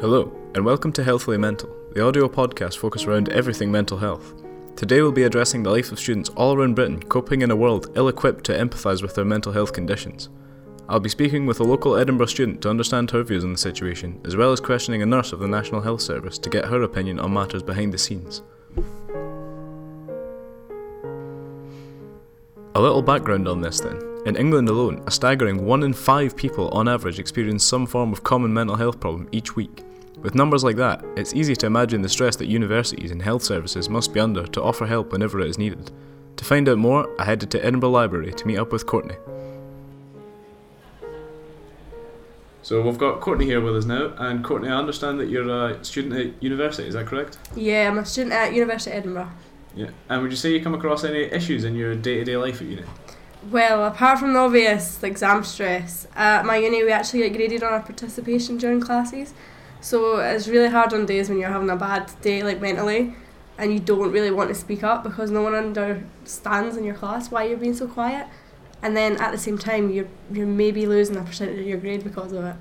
Hello, and welcome to Healthily Mental, the audio podcast focused around everything mental health. Today we'll be addressing the life of students all around Britain coping in a world ill equipped to empathise with their mental health conditions. I'll be speaking with a local Edinburgh student to understand her views on the situation, as well as questioning a nurse of the National Health Service to get her opinion on matters behind the scenes. A little background on this then. In England alone, a staggering 1 in 5 people on average experience some form of common mental health problem each week. With numbers like that, it's easy to imagine the stress that universities and health services must be under to offer help whenever it is needed. To find out more, I headed to Edinburgh Library to meet up with Courtney. So we've got Courtney here with us now, and Courtney, I understand that you're a student at university, is that correct? Yeah, I'm a student at University of Edinburgh. Yeah. And would you say you come across any issues in your day to day life at uni? Well, apart from the obvious exam stress, at my uni we actually get graded on our participation during classes. So it's really hard on days when you're having a bad day, like mentally, and you don't really want to speak up because no one understands in your class why you're being so quiet. And then at the same time, you're you're maybe losing a percentage of your grade because of it.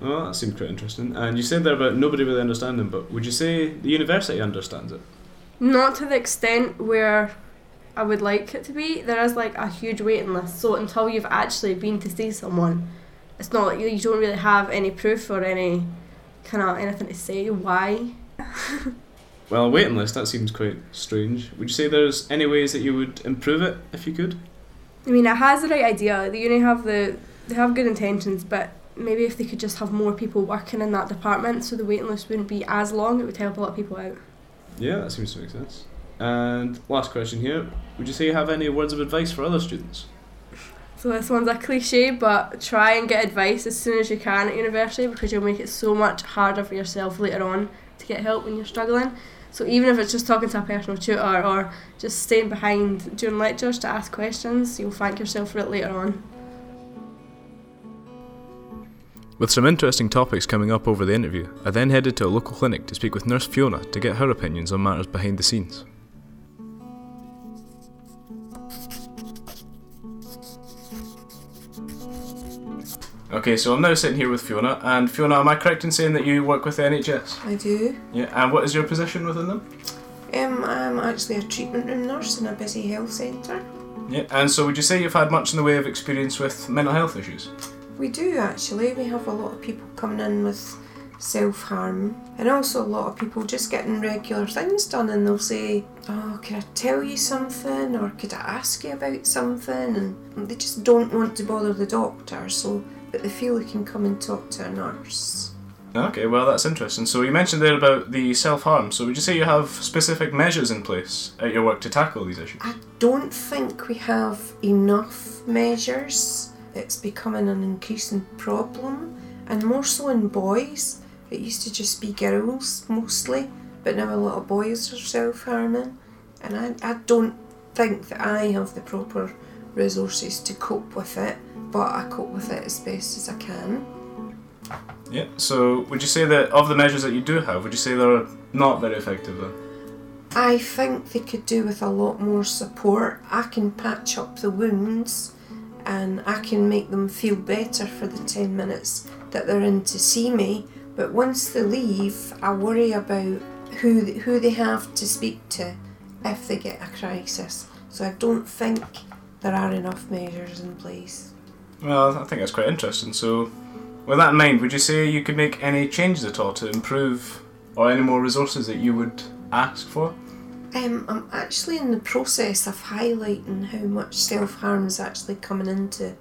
Oh, that seemed quite interesting. And you said there about nobody really understanding, but would you say the university understands it? Not to the extent where I would like it to be. There is like a huge waiting list. So until you've actually been to see someone, it's not like you, you don't really have any proof or any kind of anything to say why. well, a waiting list that seems quite strange. Would you say there's any ways that you would improve it if you could? I mean, it has the right idea. The uni have the they have good intentions, but maybe if they could just have more people working in that department, so the waiting list wouldn't be as long, it would help a lot of people out. Yeah, that seems to make sense. And last question here: Would you say you have any words of advice for other students? So this one's a cliche, but try and get advice as soon as you can at university because you'll make it so much harder for yourself later on to get help when you're struggling. So even if it's just talking to a personal tutor or just staying behind during lectures to ask questions, you'll thank yourself for it later on. With some interesting topics coming up over the interview, I then headed to a local clinic to speak with Nurse Fiona to get her opinions on matters behind the scenes. Okay, so I'm now sitting here with Fiona, and Fiona, am I correct in saying that you work with the NHS? I do. Yeah, and what is your position within them? Um, I'm actually a treatment room nurse in a busy health centre. Yeah, and so would you say you've had much in the way of experience with mental health issues? We do actually. We have a lot of people coming in with self harm, and also a lot of people just getting regular things done, and they'll say, "Oh, could I tell you something?" or "Could I ask you about something?" and they just don't want to bother the doctor, so but they feel they can come and talk to a nurse. Okay, well that's interesting. So you mentioned there about the self harm. So would you say you have specific measures in place at your work to tackle these issues? I don't think we have enough measures it's becoming an increasing problem, and more so in boys. It used to just be girls mostly, but now a lot of boys are self harming, and I, I don't think that I have the proper resources to cope with it, but I cope with it as best as I can. Yeah, so would you say that of the measures that you do have, would you say they're not very effective then? I think they could do with a lot more support. I can patch up the wounds and I can make them feel better for the 10 minutes that they're in to see me. But once they leave, I worry about who, who they have to speak to if they get a crisis. So I don't think there are enough measures in place. Well, I think that's quite interesting. So, with that in mind, would you say you could make any changes at all to improve or any more resources that you would ask for? Um, I'm actually in the process of highlighting how much self harm is actually coming into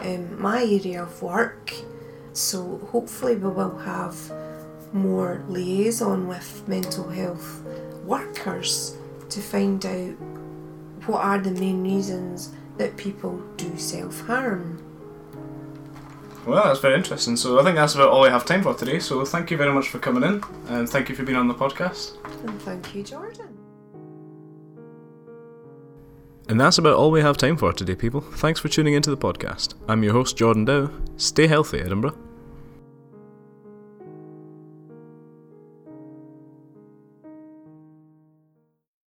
um, my area of work. So hopefully we will have more liaison with mental health workers to find out what are the main reasons that people do self harm. Well, that's very interesting. So I think that's about all we have time for today. So thank you very much for coming in, and thank you for being on the podcast. And thank you, Jordan. And that's about all we have time for today, people. Thanks for tuning into the podcast. I'm your host, Jordan Dow. Stay healthy, Edinburgh.